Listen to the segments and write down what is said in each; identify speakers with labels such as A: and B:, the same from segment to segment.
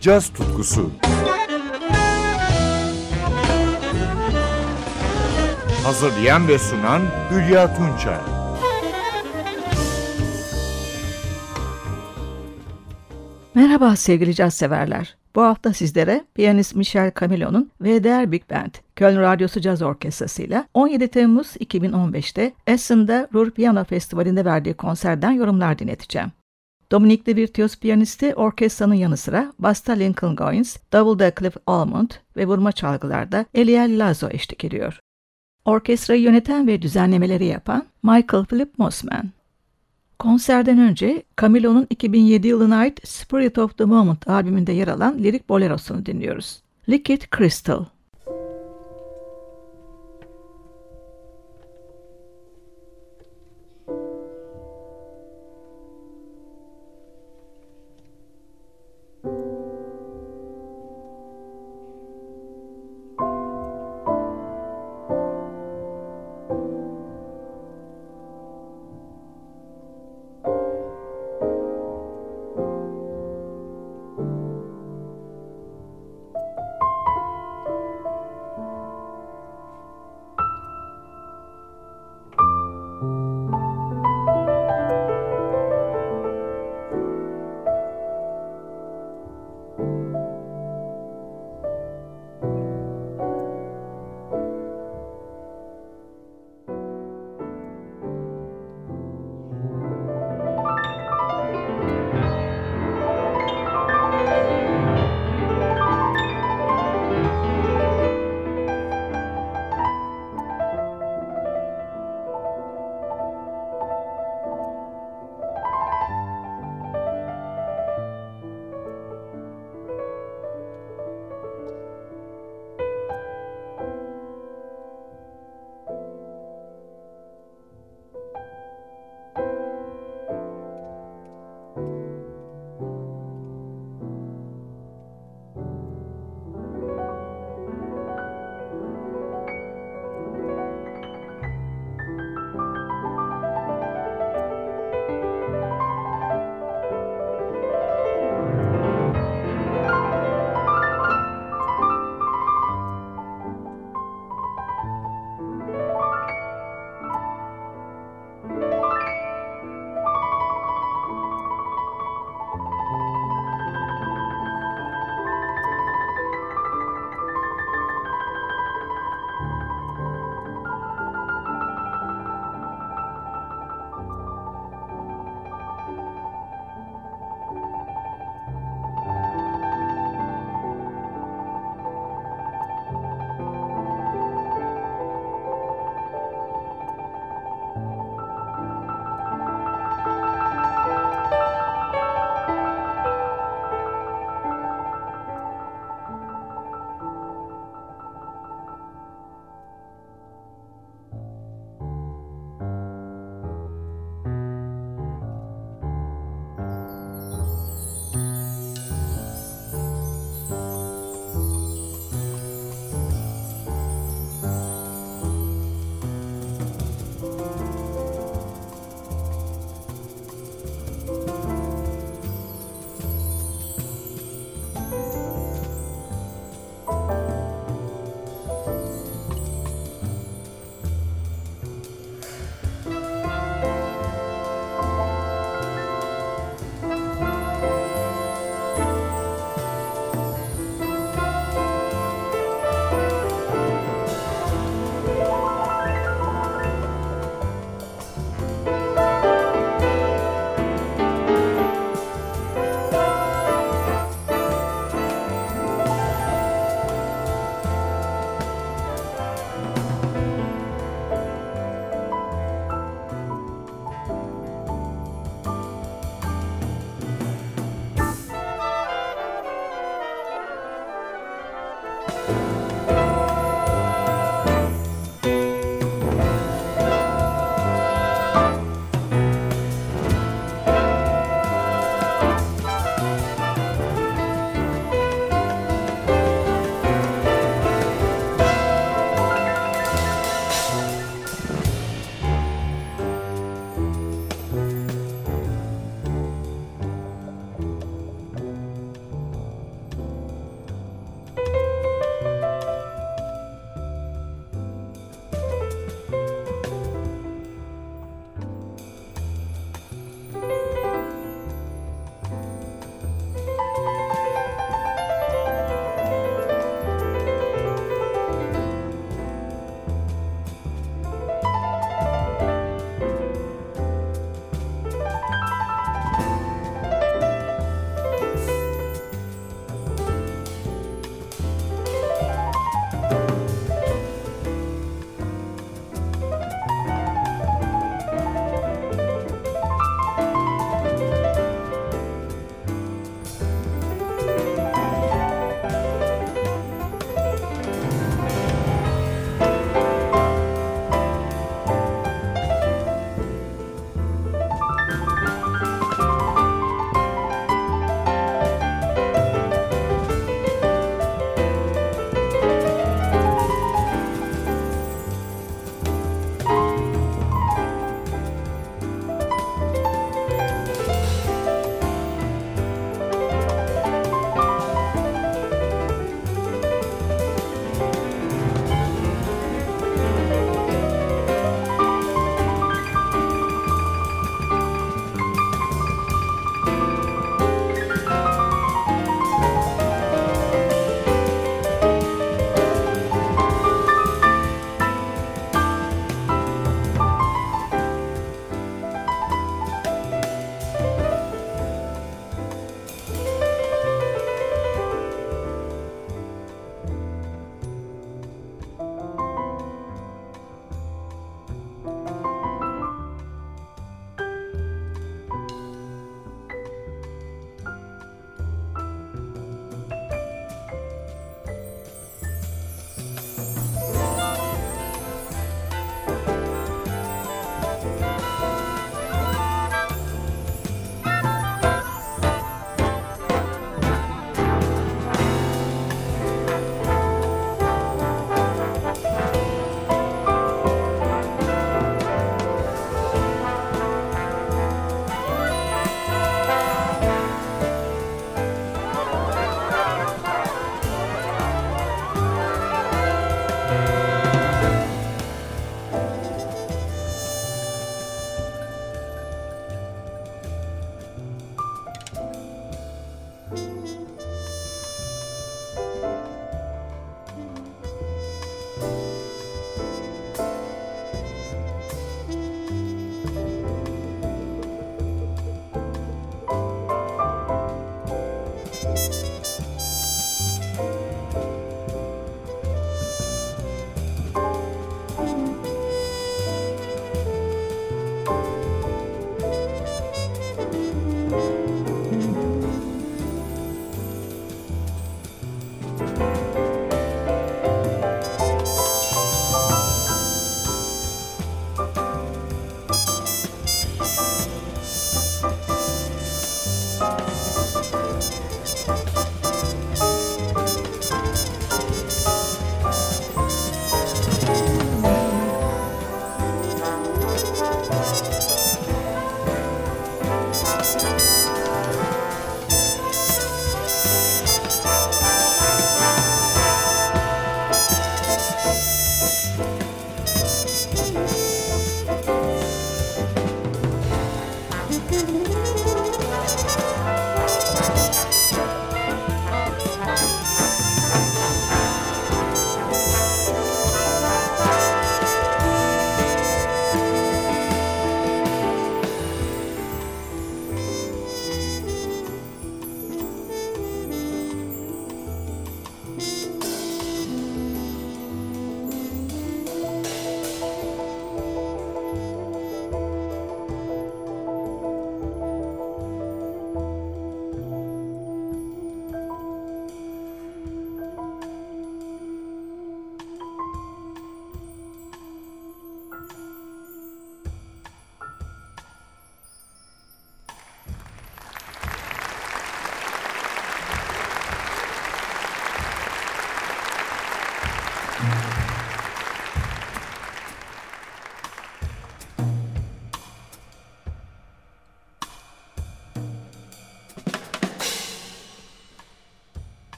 A: caz tutkusu. Hazırlayan ve sunan Hülya Tunçay.
B: Merhaba sevgili caz severler. Bu hafta sizlere piyanist Michel Camilo'nun VDR Big Band, Köln Radyosu Caz Orkestrası ile 17 Temmuz 2015'te Essen'de Ruhr Piyano Festivali'nde verdiği konserden yorumlar dinleteceğim. Dominikli virtüöz piyanisti orkestranın yanı sıra basta Lincoln Goins, davulda Cliff Almond ve vurma çalgılarda Eliel Lazo eşlik ediyor. Orkestrayı yöneten ve düzenlemeleri yapan Michael Philip Mossman. Konserden önce Camilo'nun 2007 yılına ait Spirit of the Moment albümünde yer alan lirik bolerosunu dinliyoruz. Liquid Crystal.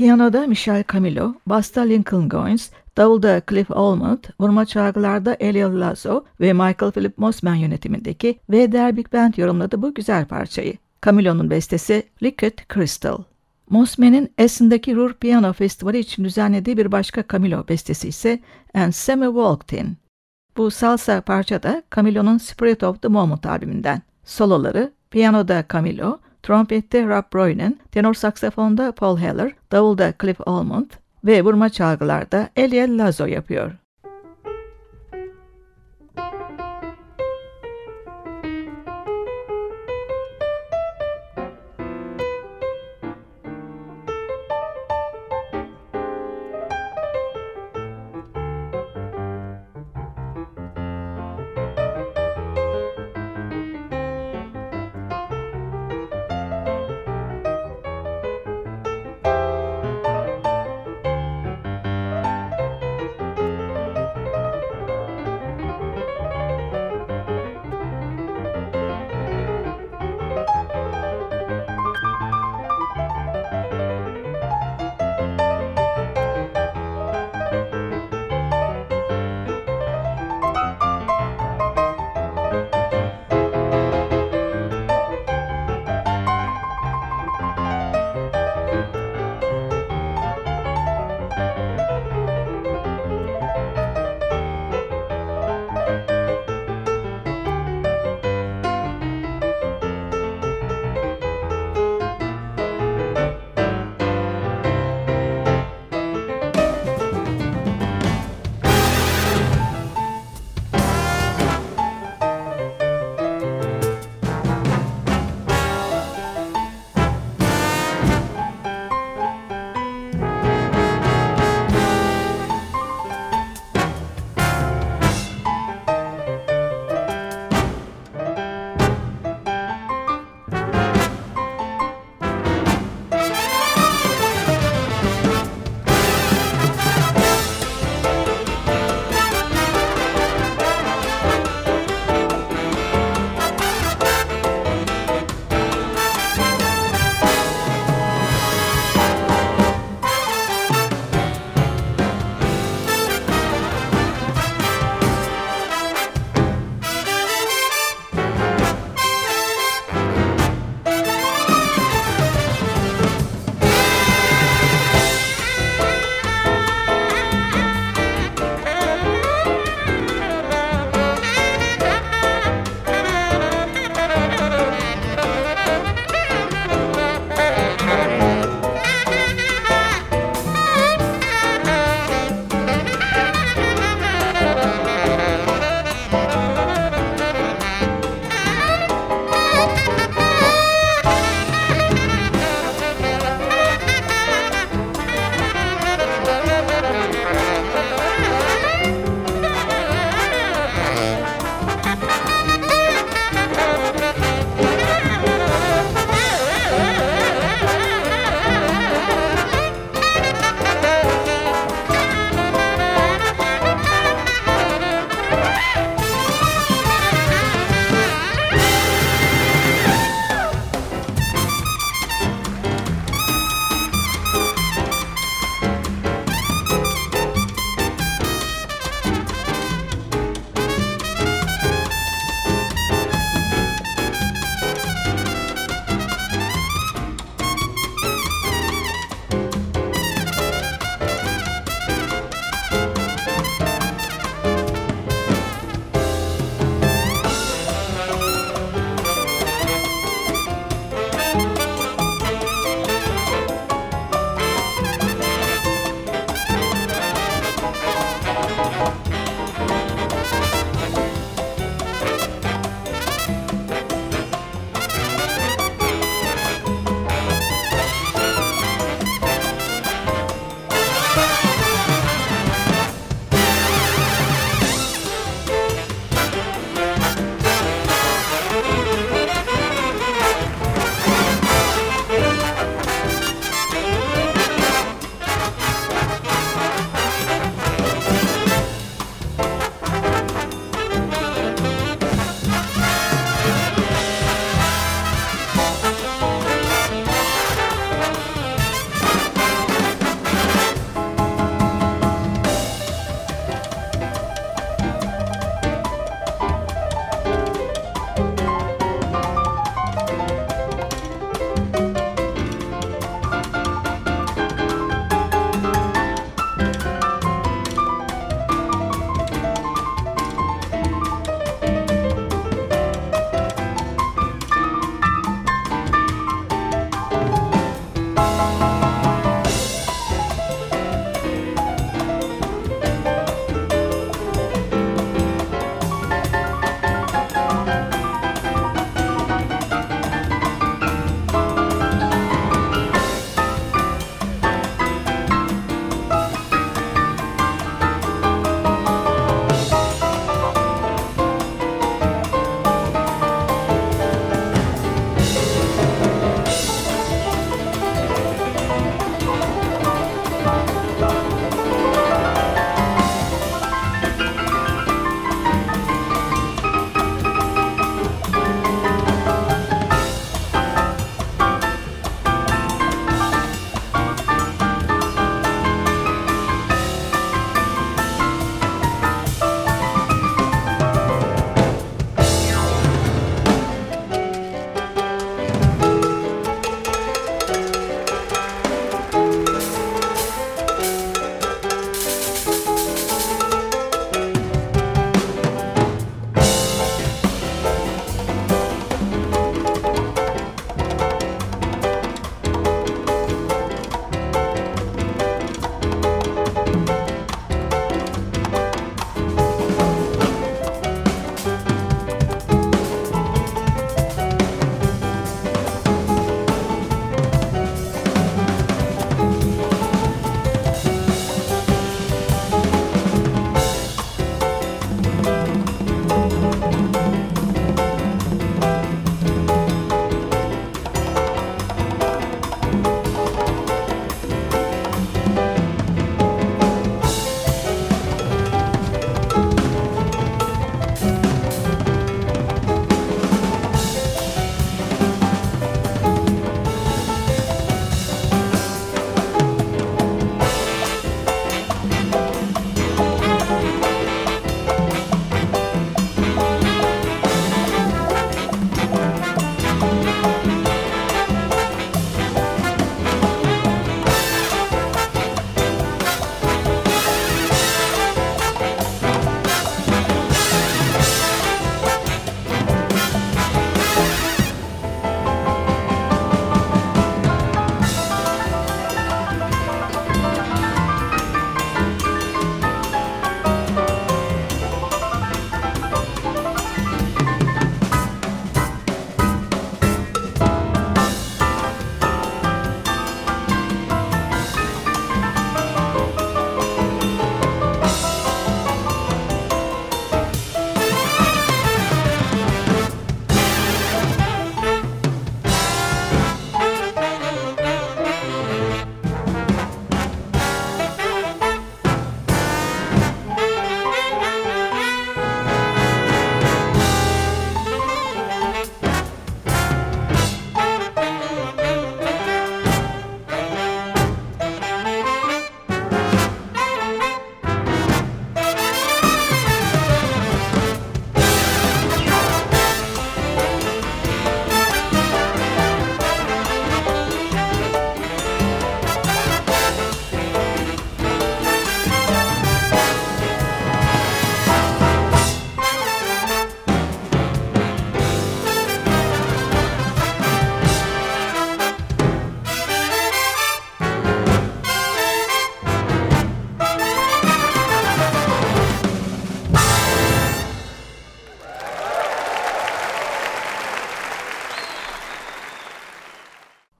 B: Piyanoda Michel Camilo, basta Lincoln Goins, davulda Cliff Almond, vurma çalgılarda Eliel Lazo ve Michael Philip Mossman yönetimindeki VDR Big Band yorumladı bu güzel parçayı. Camilo'nun bestesi Liquid Crystal. Mossman'in Essen'deki Ruhr Piyano Festivali için düzenlediği bir başka Camilo bestesi ise And Semi Walked In. Bu salsa parça da Camilo'nun Spirit of the Moment albümünden. Soloları piyanoda Camilo, trompette Rob Broynen, tenor saksafonda Paul Heller, davulda Cliff Almond ve vurma çalgılarda Eliel Lazo yapıyor.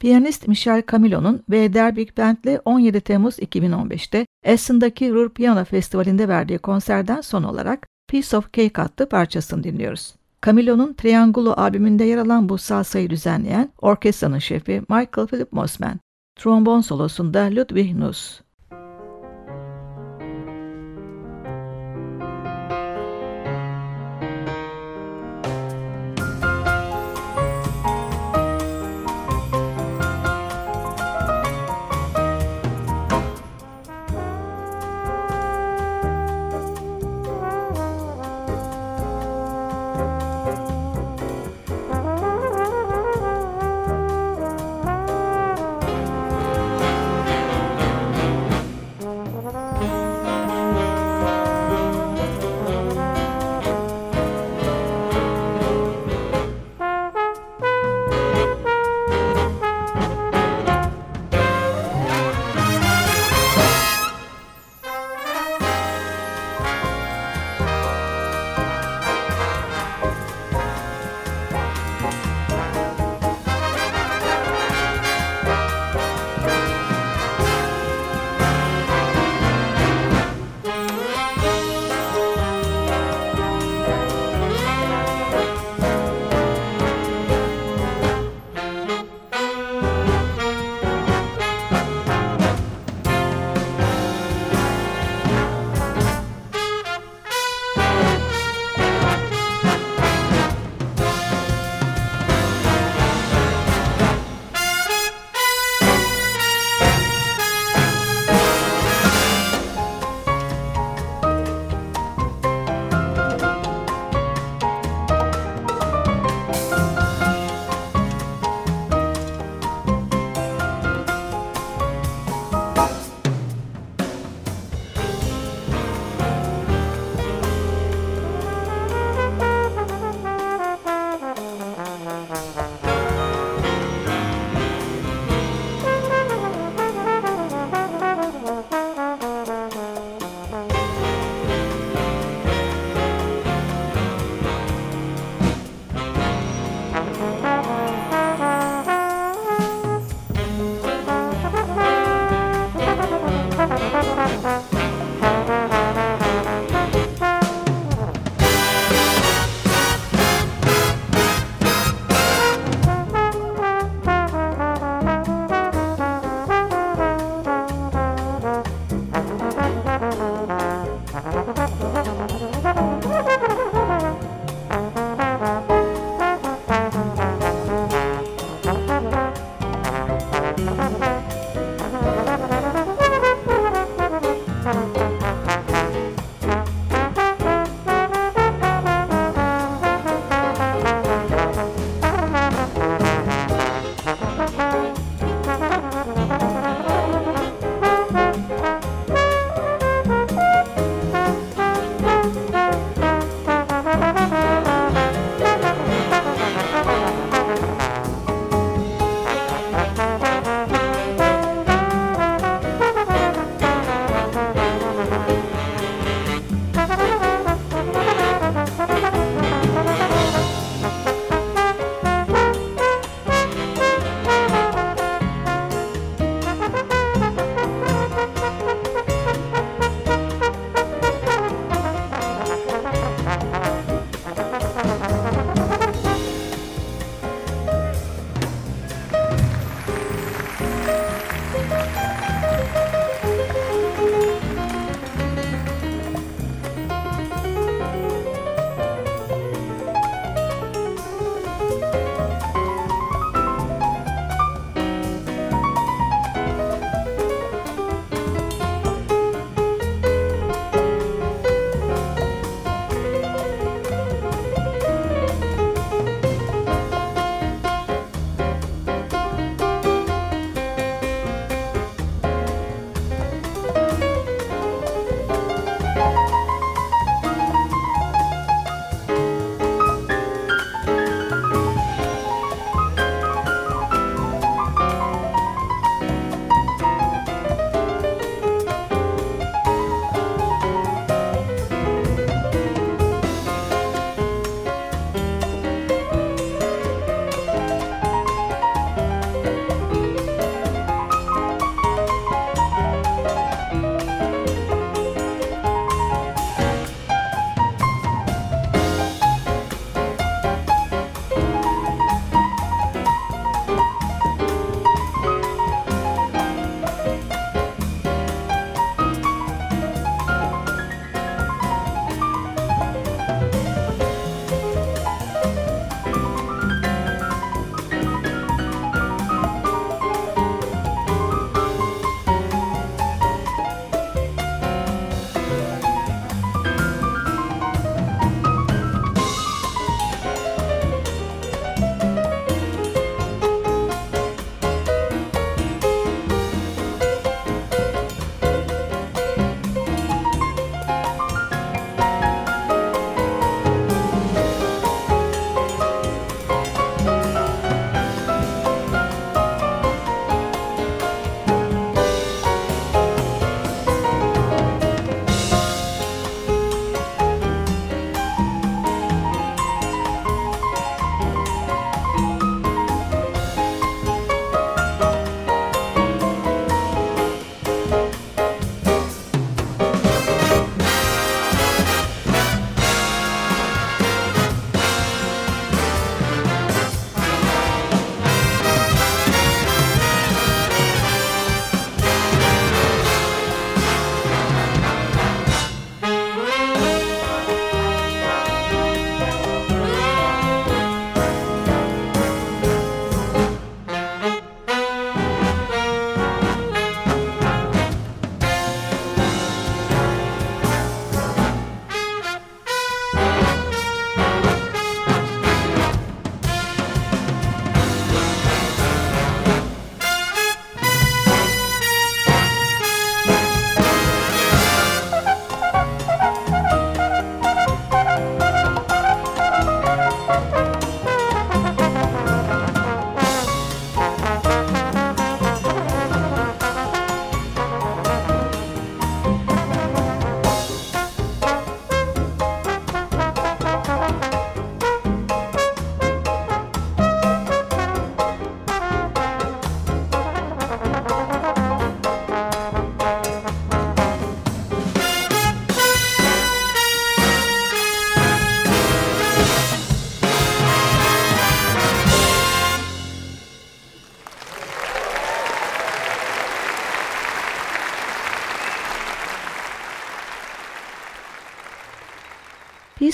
B: Piyanist Michel Camilo'nun ve Der Big Band'le 17 Temmuz 2015'te Essen'daki Ruhr Piyano Festivali'nde verdiği konserden son olarak Piece of Cake adlı parçasını dinliyoruz. Camilo'nun Triangulo albümünde yer alan bu salsayı düzenleyen orkestranın şefi Michael Philip Mosman. Trombon solosunda Ludwig Nuss.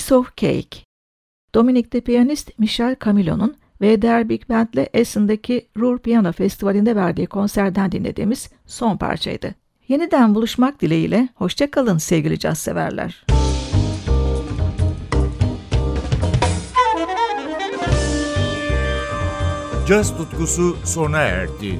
B: Piece of Cake. Dominik'te piyanist Michel Camilo'nun VDR Big Band'le Essen'deki Ruhr Piyano Festivali'nde verdiği konserden dinlediğimiz son parçaydı. Yeniden buluşmak dileğiyle hoşçakalın sevgili caz severler.
A: Caz tutkusu sona erdi.